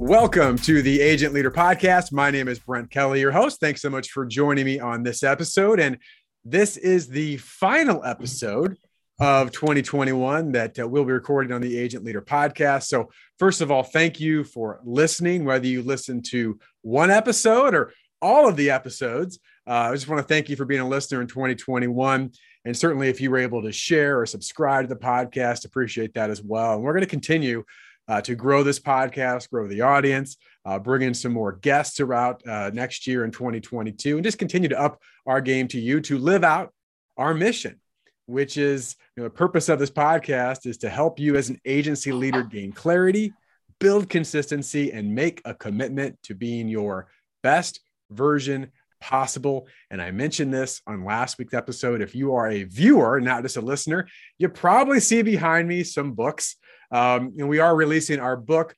Welcome to the Agent Leader Podcast. My name is Brent Kelly, your host. Thanks so much for joining me on this episode. And this is the final episode of 2021 that uh, we'll be recording on the Agent Leader Podcast. So, first of all, thank you for listening, whether you listen to one episode or all of the episodes. Uh, I just want to thank you for being a listener in 2021. And certainly, if you were able to share or subscribe to the podcast, appreciate that as well. And we're going to continue uh, to grow this podcast, grow the audience, uh, bring in some more guests throughout uh, next year in 2022, and just continue to up our game to you to live out our mission, which is you know, the purpose of this podcast is to help you as an agency leader gain clarity, build consistency, and make a commitment to being your best version possible. And I mentioned this on last week's episode. If you are a viewer, not just a listener, you probably see behind me some books. Um, and we are releasing our book.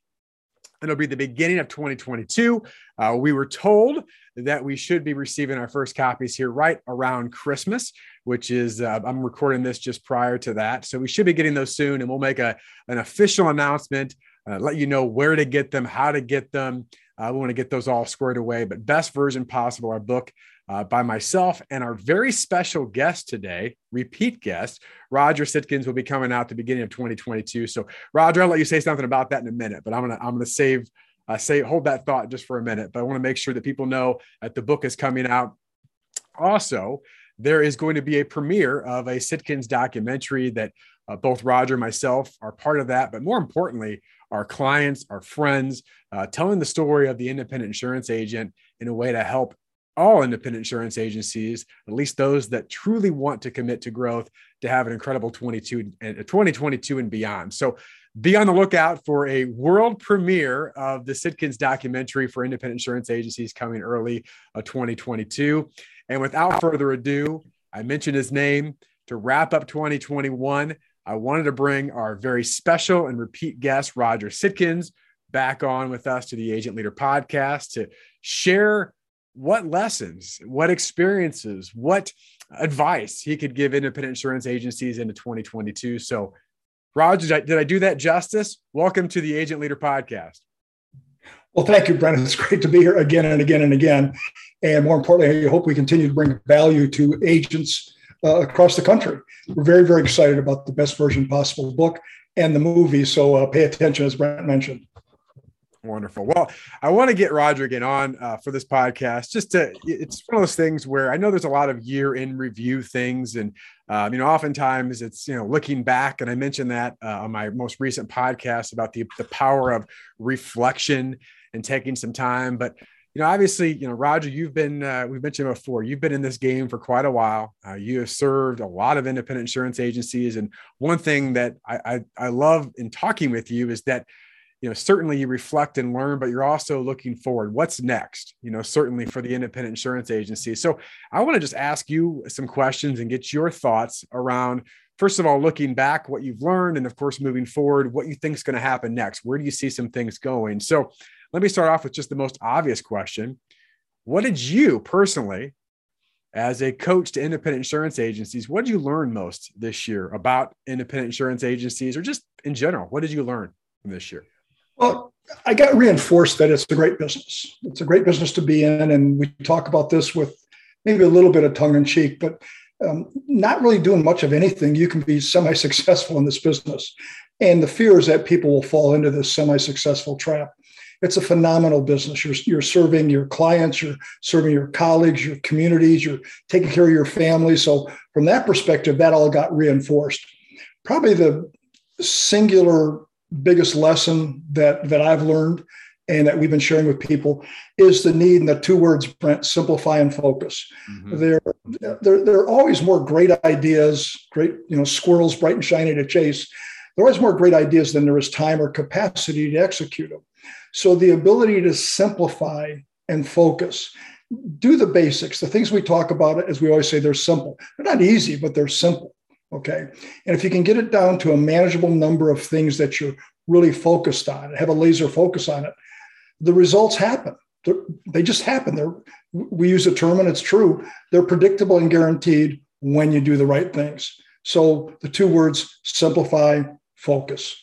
It'll be the beginning of 2022. Uh, we were told that we should be receiving our first copies here right around Christmas, which is, uh, I'm recording this just prior to that. So we should be getting those soon, and we'll make a, an official announcement, uh, let you know where to get them, how to get them. Uh, we want to get those all squared away, but best version possible, our book uh, by myself and our very special guest today, repeat guest, Roger Sitkins will be coming out the beginning of 2022. So, Roger, I'll let you say something about that in a minute, but I'm gonna I'm gonna save uh, say hold that thought just for a minute. But I want to make sure that people know that the book is coming out. Also, there is going to be a premiere of a Sitkins documentary that uh, both Roger and myself are part of that, but more importantly, our clients, our friends, uh, telling the story of the independent insurance agent in a way to help all independent insurance agencies, at least those that truly want to commit to growth, to have an incredible 22 and 2022 and beyond. So be on the lookout for a world premiere of the Sitkins documentary for independent insurance agencies coming early uh, 2022. And without further ado, I mentioned his name to wrap up 2021. I wanted to bring our very special and repeat guest, Roger Sitkins, back on with us to the Agent Leader podcast to share what lessons, what experiences, what advice he could give independent insurance agencies into 2022. So, Roger, did I, did I do that justice? Welcome to the Agent Leader Podcast. Well, thank you, Brendan. It's great to be here again and again and again. And more importantly, I hope we continue to bring value to agents uh, across the country. We're very, very excited about the best version possible book and the movie. So uh, pay attention, as Brent mentioned. Wonderful. Well, I want to get Roger again on uh, for this podcast. Just to, it's one of those things where I know there's a lot of year in review things, and um, you know, oftentimes it's you know looking back. And I mentioned that uh, on my most recent podcast about the the power of reflection and taking some time. But you know, obviously, you know, Roger, you've been uh, we've mentioned before. You've been in this game for quite a while. Uh, you have served a lot of independent insurance agencies, and one thing that I, I, I love in talking with you is that you know certainly you reflect and learn but you're also looking forward. What's next? You know certainly for the independent insurance agency. So i want to just ask you some questions and get your thoughts around first of all looking back what you've learned and of course moving forward what you think is going to happen next. Where do you see some things going? So let me start off with just the most obvious question. What did you personally as a coach to independent insurance agencies what did you learn most this year about independent insurance agencies or just in general what did you learn from this year well, I got reinforced that it's a great business. It's a great business to be in. And we talk about this with maybe a little bit of tongue in cheek, but um, not really doing much of anything. You can be semi successful in this business. And the fear is that people will fall into this semi successful trap. It's a phenomenal business. You're, you're serving your clients, you're serving your colleagues, your communities, you're taking care of your family. So, from that perspective, that all got reinforced. Probably the singular biggest lesson that that I've learned and that we've been sharing with people is the need and the two words Brent simplify and focus. Mm-hmm. there, there there are always more great ideas great you know squirrels bright and shiny to chase. There are always more great ideas than there is time or capacity to execute them so the ability to simplify and focus do the basics. The things we talk about as we always say they're simple. They're not easy but they're simple Okay. And if you can get it down to a manageable number of things that you're really focused on, have a laser focus on it, the results happen. They're, they just happen. They're, we use a term and it's true. They're predictable and guaranteed when you do the right things. So the two words simplify, focus.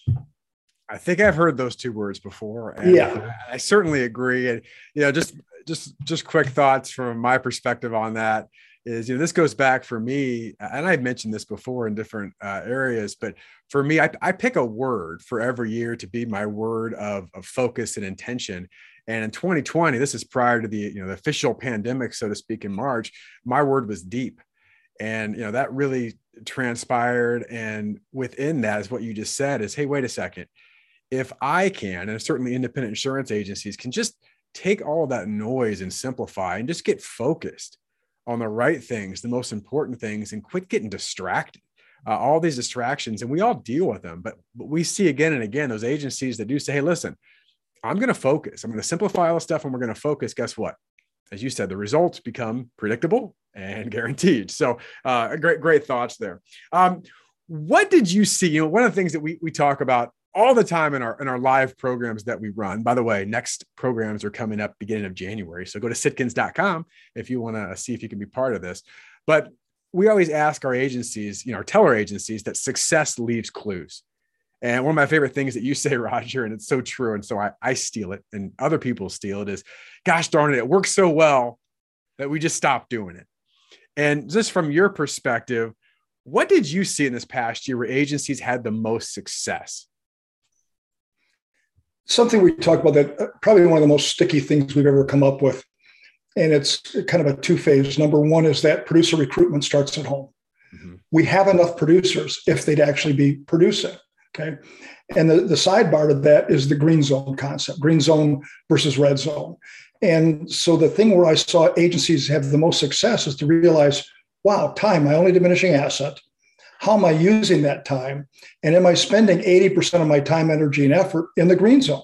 I think I've heard those two words before. yeah, I certainly agree. And you know, just just just quick thoughts from my perspective on that is you know this goes back for me and i've mentioned this before in different uh, areas but for me I, I, pick a word for every year to be my word of, of focus and intention. And in 2020 this is prior to the you know the official pandemic so to speak in march my word was deep. And you know that really transpired and within that is what you just said is hey wait a second. If i can and certainly independent insurance agencies can just take all that noise and simplify and just get focused on the right things, the most important things, and quit getting distracted. Uh, all these distractions, and we all deal with them, but, but we see again and again those agencies that do say, hey, listen, I'm going to focus. I'm going to simplify all the stuff and we're going to focus. Guess what? As you said, the results become predictable and guaranteed. So, uh, great, great thoughts there. Um, what did you see? You know, one of the things that we, we talk about all the time in our in our live programs that we run. By the way, next programs are coming up beginning of January. So go to sitkins.com if you want to see if you can be part of this. But we always ask our agencies, you know, our teller agencies that success leaves clues. And one of my favorite things that you say, Roger, and it's so true. And so I, I steal it and other people steal it is, gosh darn it, it works so well that we just stopped doing it. And just from your perspective, what did you see in this past year where agencies had the most success? Something we talk about that uh, probably one of the most sticky things we've ever come up with. And it's kind of a two phase. Number one is that producer recruitment starts at home. Mm-hmm. We have enough producers if they'd actually be producing. Okay. And the, the sidebar to that is the green zone concept, green zone versus red zone. And so the thing where I saw agencies have the most success is to realize, wow, time, my only diminishing asset how am I using that time? And am I spending 80% of my time, energy, and effort in the green zone?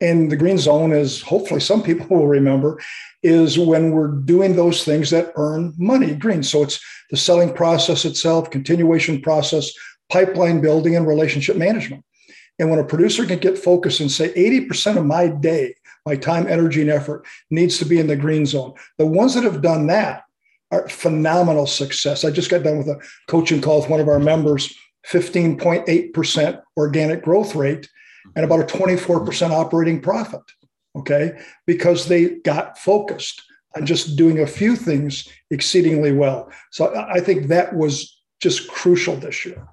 And the green zone is hopefully some people will remember is when we're doing those things that earn money green. So it's the selling process itself, continuation process, pipeline building, and relationship management. And when a producer can get focused and say 80% of my day, my time, energy, and effort needs to be in the green zone, the ones that have done that are phenomenal success. I just got done with a coaching call with one of our members, 15.8% organic growth rate and about a 24% operating profit. Okay. Because they got focused on just doing a few things exceedingly well. So I think that was just crucial this year.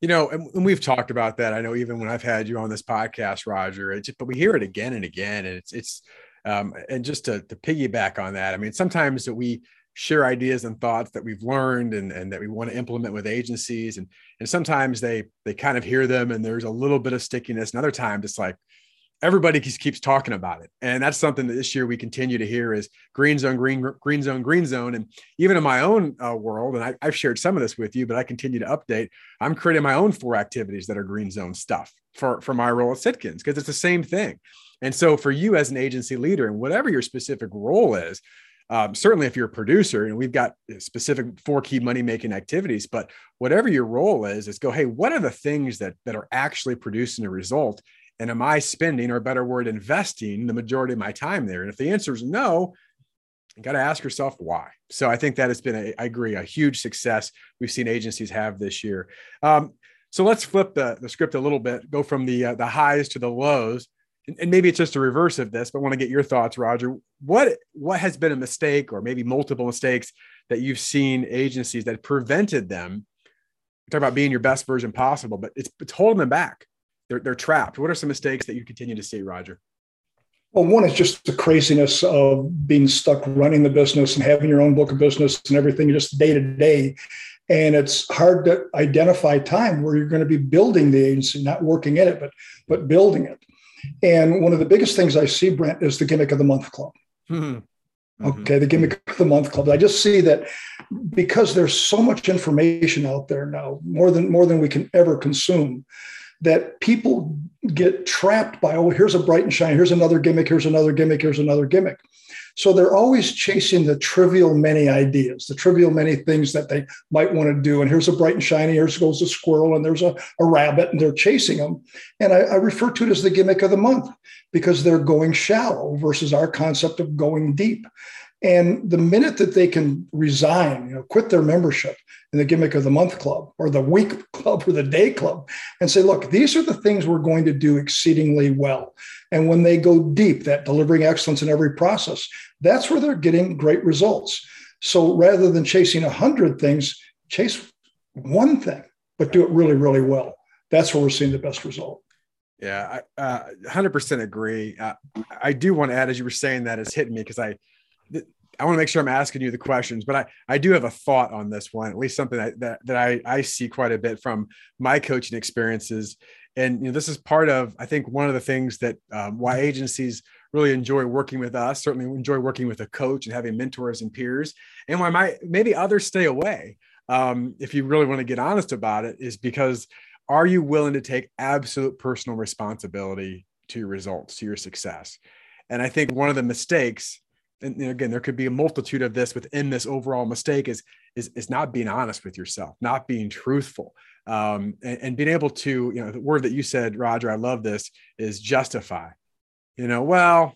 You know, and we've talked about that. I know even when I've had you on this podcast, Roger, just, but we hear it again and again. And it's, it's, um, and just to, to piggyback on that, I mean, sometimes that we, share ideas and thoughts that we've learned and, and that we want to implement with agencies. And and sometimes they they kind of hear them and there's a little bit of stickiness. And other times it's like everybody just keeps talking about it. And that's something that this year we continue to hear is green zone green green zone green zone. And even in my own uh, world and I, i've shared some of this with you but i continue to update i'm creating my own four activities that are green zone stuff for for my role at sitkins because it's the same thing. And so for you as an agency leader and whatever your specific role is um, certainly if you're a producer and we've got specific four key money making activities but whatever your role is is go hey what are the things that that are actually producing a result? And am i spending or a better word investing the majority of my time there? And if the answer is no you got to ask yourself why. So i think that has been a, I agree a huge success we've seen agencies have this year. Um, so let's flip the, the script a little bit go from the uh, the highs to the lows and maybe it's just a reverse of this, but I want to get your thoughts, Roger. What what has been a mistake, or maybe multiple mistakes that you've seen agencies that prevented them? Talk about being your best version possible, but it's it's holding them back. They're they're trapped. What are some mistakes that you continue to see, Roger? Well, one is just the craziness of being stuck running the business and having your own book of business and everything just day to day. And it's hard to identify time where you're going to be building the agency, not working in it, but but building it. And one of the biggest things I see, Brent, is the gimmick of the month club. Mm-hmm. Okay, the gimmick of the month club. I just see that because there's so much information out there now, more than more than we can ever consume, that people get trapped by, oh, here's a bright and shiny, here's another gimmick, here's another gimmick, here's another gimmick. So they're always chasing the trivial many ideas, the trivial many things that they might want to do. And here's a bright and shiny, here goes a squirrel, and there's a, a rabbit, and they're chasing them. And I, I refer to it as the gimmick of the month because they're going shallow versus our concept of going deep. And the minute that they can resign, you know, quit their membership in the gimmick of the month club or the week club or the day club and say, look, these are the things we're going to do exceedingly well. And when they go deep, that delivering excellence in every process, that's where they're getting great results. So rather than chasing a hundred things, chase one thing, but do it really, really well. That's where we're seeing the best result. Yeah, I uh, 100% agree. Uh, I do want to add, as you were saying that, it's hitting me because I, I want to make sure I'm asking you the questions, but I, I do have a thought on this one, at least something that, that, that I, I see quite a bit from my coaching experiences. And you know, this is part of, I think, one of the things that um, why agencies really enjoy working with us, certainly enjoy working with a coach and having mentors and peers, and why might maybe others stay away. Um, if you really want to get honest about it, is because are you willing to take absolute personal responsibility to your results, to your success? And I think one of the mistakes and again, there could be a multitude of this within this overall mistake is is, is not being honest with yourself, not being truthful, um, and, and being able to, you know, the word that you said, Roger, I love this, is justify. You know, well,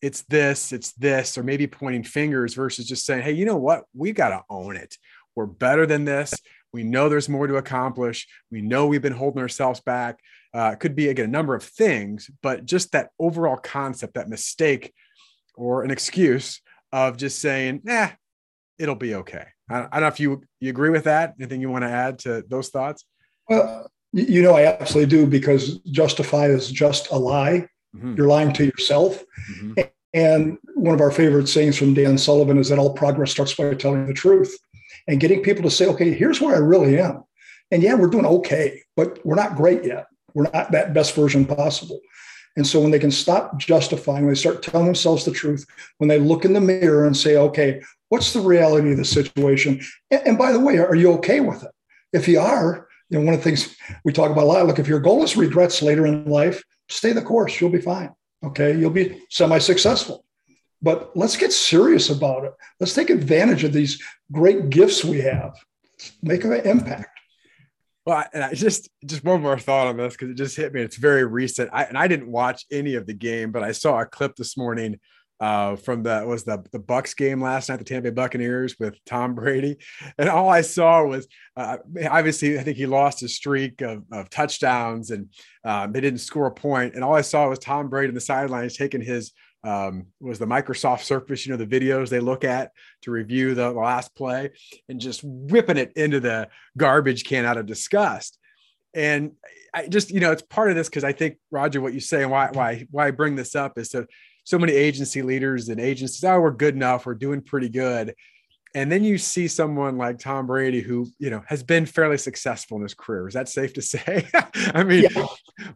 it's this, it's this, or maybe pointing fingers versus just saying, hey, you know what, we got to own it. We're better than this. We know there's more to accomplish. We know we've been holding ourselves back. Uh, could be again a number of things, but just that overall concept, that mistake or an excuse of just saying, "Yeah, it'll be okay." I, I don't know if you you agree with that. Anything you want to add to those thoughts? Well, you know, I absolutely do because justify is just a lie. Mm-hmm. You're lying to yourself. Mm-hmm. And one of our favorite sayings from Dan Sullivan is that all progress starts by telling the truth and getting people to say, okay, here's where I really am. And yeah, we're doing okay, but we're not great yet. We're not that best version possible. And so when they can stop justifying, when they start telling themselves the truth, when they look in the mirror and say, okay, what's the reality of the situation? And, and by the way, are you okay with it? If you are, you know, one of the things we talk about a lot, look, if your goal is regrets later in life, stay the course, you'll be fine. Okay. You'll be semi-successful. But let's get serious about it. Let's take advantage of these great gifts we have. Make an impact. Well, and I just just one more thought on this because it just hit me. It's very recent. I, and I didn't watch any of the game, but I saw a clip this morning uh, from the was the the Bucks game last night, the Tampa Bay Buccaneers with Tom Brady, and all I saw was uh, obviously I think he lost his streak of, of touchdowns and um, they didn't score a point, and all I saw was Tom Brady in the sidelines taking his um, was the Microsoft Surface, you know, the videos they look at to review the last play and just whipping it into the garbage can out of disgust. And I just, you know, it's part of this because I think Roger, what you say and why why why I bring this up is so so many agency leaders and agencies, oh, we're good enough, we're doing pretty good. And then you see someone like Tom Brady, who you know has been fairly successful in his career. Is that safe to say? I mean, yeah.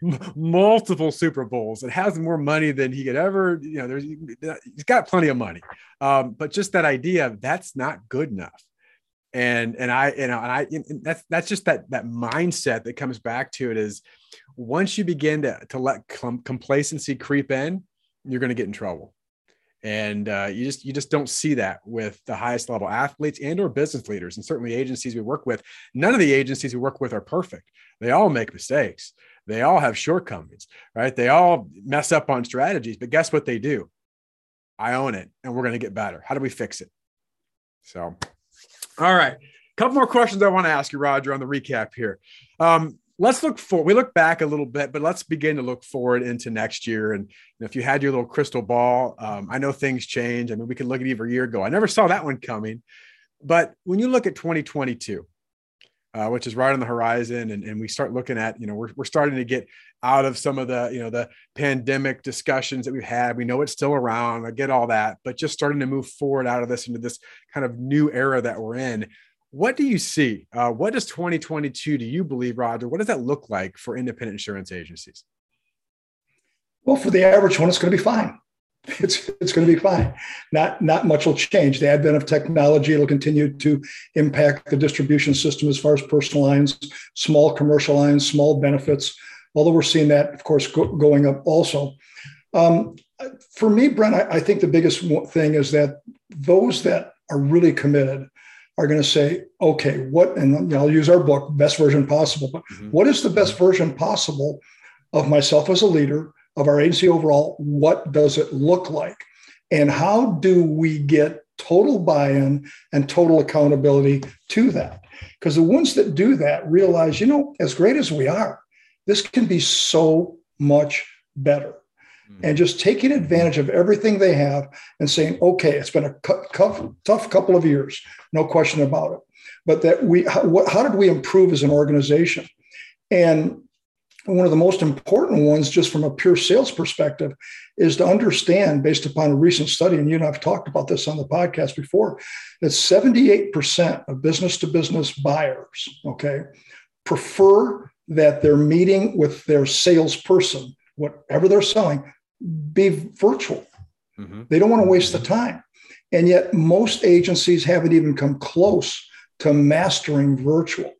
m- multiple Super Bowls. It has more money than he could ever. You know, there's he's got plenty of money. Um, but just that idea that's not good enough. And and I you know and I and that's that's just that that mindset that comes back to it is once you begin to to let com- complacency creep in, you're going to get in trouble and uh, you just you just don't see that with the highest level athletes and or business leaders and certainly agencies we work with. None of the agencies we work with are perfect. They all make mistakes. They all have shortcomings right? They all mess up on strategies but guess what they do? I own it and we're going to get better. How do we fix it? So all right. A couple more questions i want to ask you roger on the recap here. Um, let's look for we look back a little bit but let's begin to look forward into next year. And if you had your little crystal ball um, i know things change. I mean we could look at even a year ago. I never saw that one coming. But when you look at 2022 uh, which is right on the horizon and, and we start looking at you know we're, we're starting to get out of some of the you know the pandemic discussions that we've had. We know it's still around. I get all that. But just starting to move forward out of this into this kind of new era that we're in what do you see? Uh, what does 2022 do you believe, Roger? What does that look like for independent insurance agencies? Well, for the average one, it's going to be fine. It's it's going to be fine. Not not much will change. The advent of technology it'll continue to impact the distribution system as far as personal lines, small commercial lines, small benefits. Although we're seeing that, of course, go, going up also. Um, for me, Brent, I, I think the biggest thing is that those that are really committed are going to say, okay, what, and I'll use our book, best version possible, but mm-hmm. what is the best version possible of myself as a leader, of our agency overall? What does it look like? And how do we get total buy-in and total accountability to that. Because the ones that do that realize, you know, as great as we are, this can be so much better. Mm-hmm. And just taking advantage of everything they have and saying, okay, it's been a tough, tough couple of years, no question about it. But that we, how, how did we improve as an organization? And one of the most important ones, just from a pure sales perspective, is to understand, based upon a recent study, and you and I have talked about this on the podcast before, that 78% of business to business buyers, okay, prefer that their meeting with their salesperson, whatever they're selling, be virtual. Mm-hmm. They don't want to waste the time. And yet, most agencies haven't even come close to mastering virtual.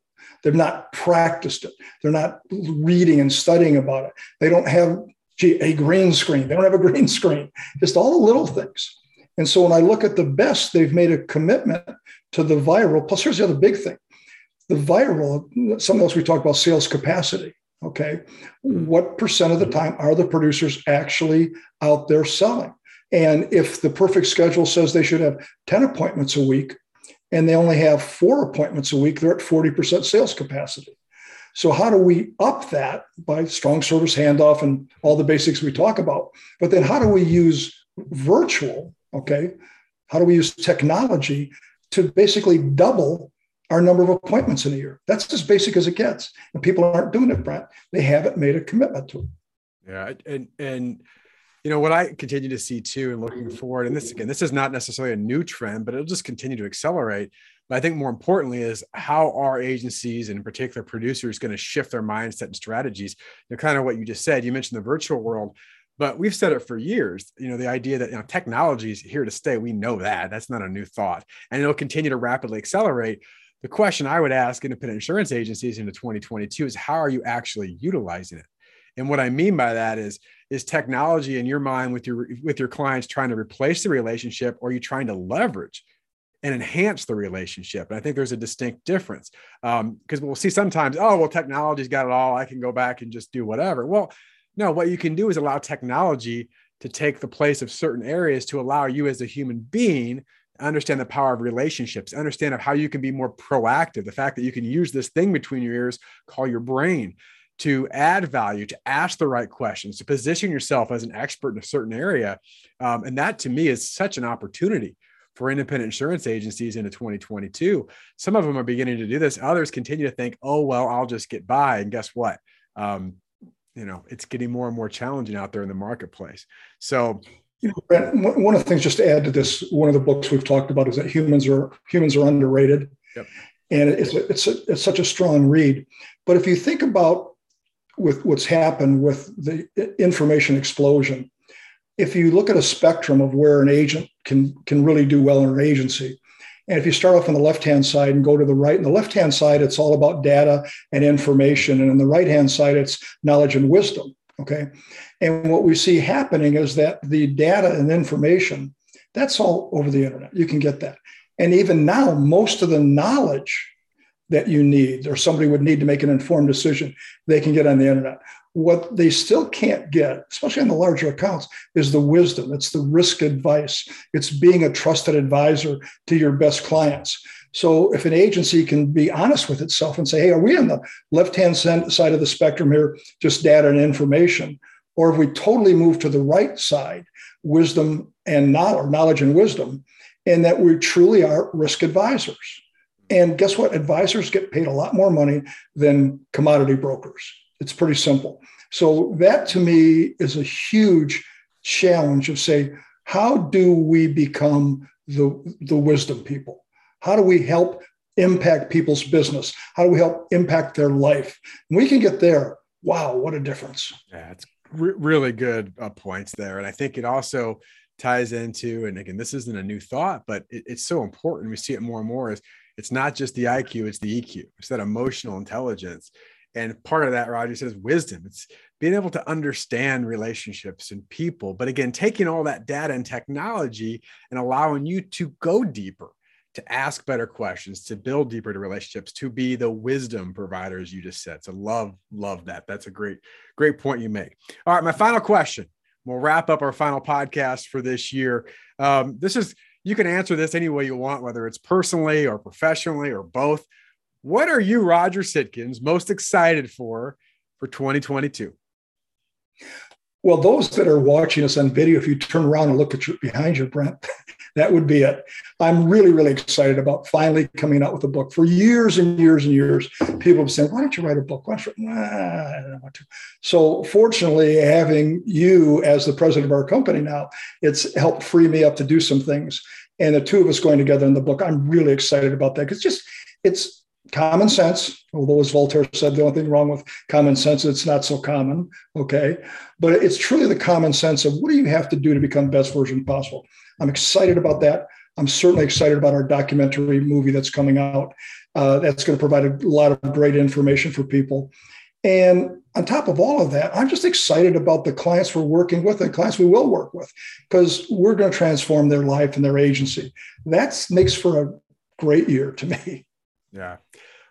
They've not practiced it. They're not reading and studying about it. They don't have a green screen. They don't have a green screen. Just all the little things. And so when I look at the best, they've made a commitment to the viral. Plus, here's the other big thing the viral, something else we talk about sales capacity. Okay. Hmm. What percent of the time are the producers actually out there selling? And if the perfect schedule says they should have 10 appointments a week, and they only have four appointments a week, they're at 40% sales capacity. So, how do we up that by strong service handoff and all the basics we talk about? But then, how do we use virtual? Okay. How do we use technology to basically double our number of appointments in a year? That's as basic as it gets. And people aren't doing it, Brent. They haven't made a commitment to it. Yeah. And, and, you know what I continue to see too, and looking forward, and this again, this is not necessarily a new trend, but it'll just continue to accelerate. But I think more importantly is how are agencies and in particular producers going to shift their mindset and strategies? You know, kind of what you just said. You mentioned the virtual world, but we've said it for years. You know, the idea that you know technology is here to stay. We know that. That's not a new thought, and it'll continue to rapidly accelerate. The question I would ask independent insurance agencies into 2022 is how are you actually utilizing it? And what I mean by that is, is technology in your mind with your with your clients trying to replace the relationship, or are you trying to leverage and enhance the relationship? And I think there's a distinct difference because um, we'll see sometimes, oh, well, technology's got it all. I can go back and just do whatever. Well, no, what you can do is allow technology to take the place of certain areas to allow you as a human being understand the power of relationships understand of how you can be more proactive the fact that you can use this thing between your ears call your brain to add value, to ask the right questions, to position yourself as an expert in a certain area. Um, and that to me is such an opportunity for independent insurance agencies into 2022. Some of them are beginning to do this. Others continue to think, oh, well, I'll just get by. And guess what? Um, you know, it's getting more and more challenging out there in the marketplace. So, you know, Brent, one of the things just to add to this, one of the books we've talked about is that humans are humans are underrated, yep. and it's a, it's a, it's such a strong read. But if you think about with what's happened with the information explosion. If you look at a spectrum of where an agent can can really do well in an agency, and if you start off on the left hand side and go to the right, on the left hand side, it's all about data and information, and on the right hand side, it's knowledge and wisdom. Okay, and what we see happening is that the data and information that's all over the internet. You can get that, and even now, most of the knowledge that you need or somebody would need to make an informed decision they can get on the internet. What they still can't get especially on the larger accounts is the wisdom. It's the risk advice. It's being a trusted advisor to your best clients so if an agency can be honest with itself and say hey are we on the left hand side of the spectrum here just data and information or if we totally move to the right side wisdom and knowledge knowledge and wisdom and that we truly are risk advisors and guess what? Advisors get paid a lot more money than commodity brokers. It's pretty simple. So that to me is a huge challenge of say, how do we become the, the wisdom people? How do we help impact people's business? How do we help impact their life? We can get there. Wow, what a difference. Yeah, it's re- really good uh, points there. And I think it also ties into, and again, this isn't a new thought, but it, it's so important. We see it more and more is it's not just the IQ, it's the EQ. It's that emotional intelligence. And part of that, Roger says, wisdom. It's being able to understand relationships and people. But again, taking all that data and technology and allowing you to go deeper, to ask better questions, to build deeper relationships, to be the wisdom providers you just said. So love, love that. That's a great, great point you make. All right, my final question. We'll wrap up our final podcast for this year. Um, this is you can answer this any way you want, whether it's personally or professionally or both. What are you, Roger Sitkins, most excited for for 2022? Well, those that are watching us on video, if you turn around and look at your, behind you, Brent, that would be it. I'm really, really excited about finally coming out with a book. For years and years and years, people have said, "Why don't you write a book?" Why don't you? I don't want to. So, fortunately, having you as the president of our company now, it's helped free me up to do some things. And the two of us going together in the book, I'm really excited about that because just it's common sense, although as Voltaire said, the only thing wrong with common sense is it's not so common. Okay. But it's truly the common sense of what do you have to do to become best version possible. I'm excited about that. I'm certainly excited about our documentary movie that's coming out. Uh, that's going to provide a lot of great information for people. And on top of all of that, I'm just excited about the clients we're working with and clients we will work with because we're going to transform their life and their agency. That makes for a great year to me. Yeah.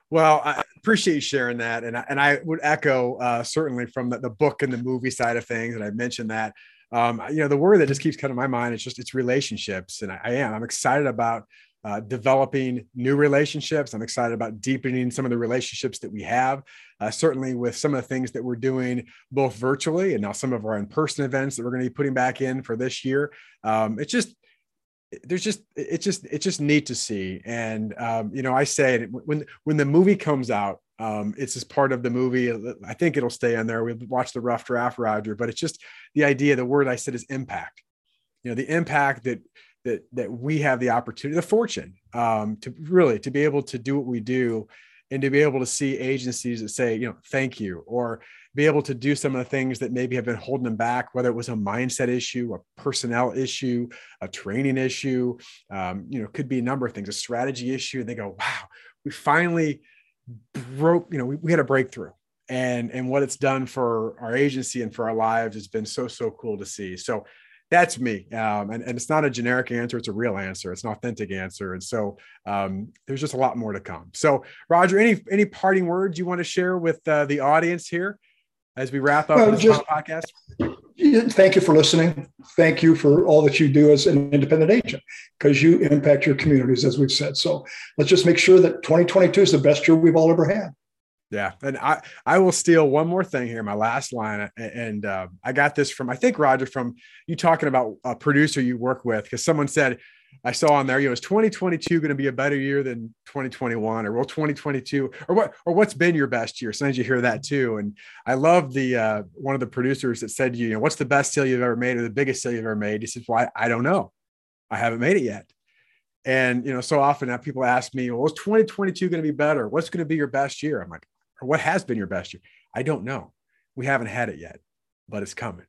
Well, I appreciate you sharing that. And I, and I would echo uh, certainly from the, the, book and the movie side of things. And I mentioned that, um, you know, the word that just keeps coming to my mind is just it's relationships. And I, I am, I'm excited about uh, developing new relationships. I'm excited about deepening some of the relationships that we have. Uh, certainly, with some of the things that we're doing both virtually and now some of our in person events that we're going to be putting back in for this year. Um, it's just there's just it's just it's just neat to see and um, you know i say when when the movie comes out um, it's just part of the movie i think it'll stay in there we watch the rough draft roger but it's just the idea the word i said is impact you know the impact that that that we have the opportunity the fortune um, to really to be able to do what we do and to be able to see agencies that say you know thank you or be able to do some of the things that maybe have been holding them back, whether it was a mindset issue, a personnel issue, a training issue, um, you know, could be a number of things, a strategy issue. And they go, wow, we finally broke, you know, we, we had a breakthrough. And, and what it's done for our agency and for our lives has been so, so cool to see. So that's me. Um, and, and it's not a generic answer. It's a real answer. It's an authentic answer. And so um, there's just a lot more to come. So Roger, any, any parting words you want to share with uh, the audience here? as we wrap up well, this just, podcast? Thank you for listening. Thank you for all that you do as an independent agent because you impact your communities, as we've said. So let's just make sure that 2022 is the best year we've all ever had. Yeah, and I I will steal one more thing here, my last line, and uh, I got this from I think Roger from you talking about a producer you work with because someone said I saw on there, you know, is 2022 going to be a better year than 2021 or will 2022 or what, or what's been your best year? Sometimes you hear that too. And I love the, uh, one of the producers that said, to you you know, what's the best sale you've ever made or the biggest sale you've ever made? He says, well, I, I don't know. I haven't made it yet. And, you know, so often people ask me, well, is 2022 going to be better? What's going to be your best year? I'm like, or what has been your best year? I don't know. We haven't had it yet, but it's coming.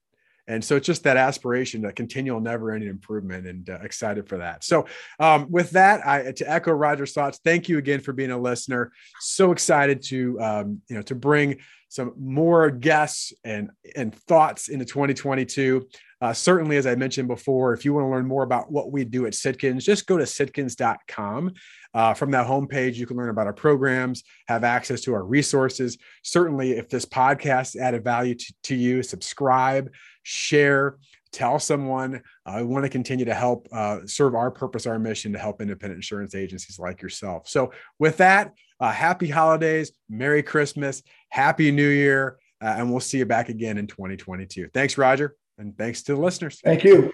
And so it's just that aspiration, that continual, never-ending improvement, and uh, excited for that. So, um, with that, I to echo Roger's thoughts. Thank you again for being a listener. So excited to um, you know to bring some more guests and and thoughts into 2022. Uh, certainly, as I mentioned before, if you want to learn more about what we do at Sitkins, just go to sitkins.com. Uh, from that homepage, you can learn about our programs, have access to our resources. Certainly, if this podcast added value to, to you, subscribe, share, tell someone. I want to continue to help uh, serve our purpose, our mission to help independent insurance agencies like yourself. So, with that, uh, happy holidays, Merry Christmas, Happy New Year, uh, and we'll see you back again in 2022. Thanks, Roger, and thanks to the listeners. Thank you.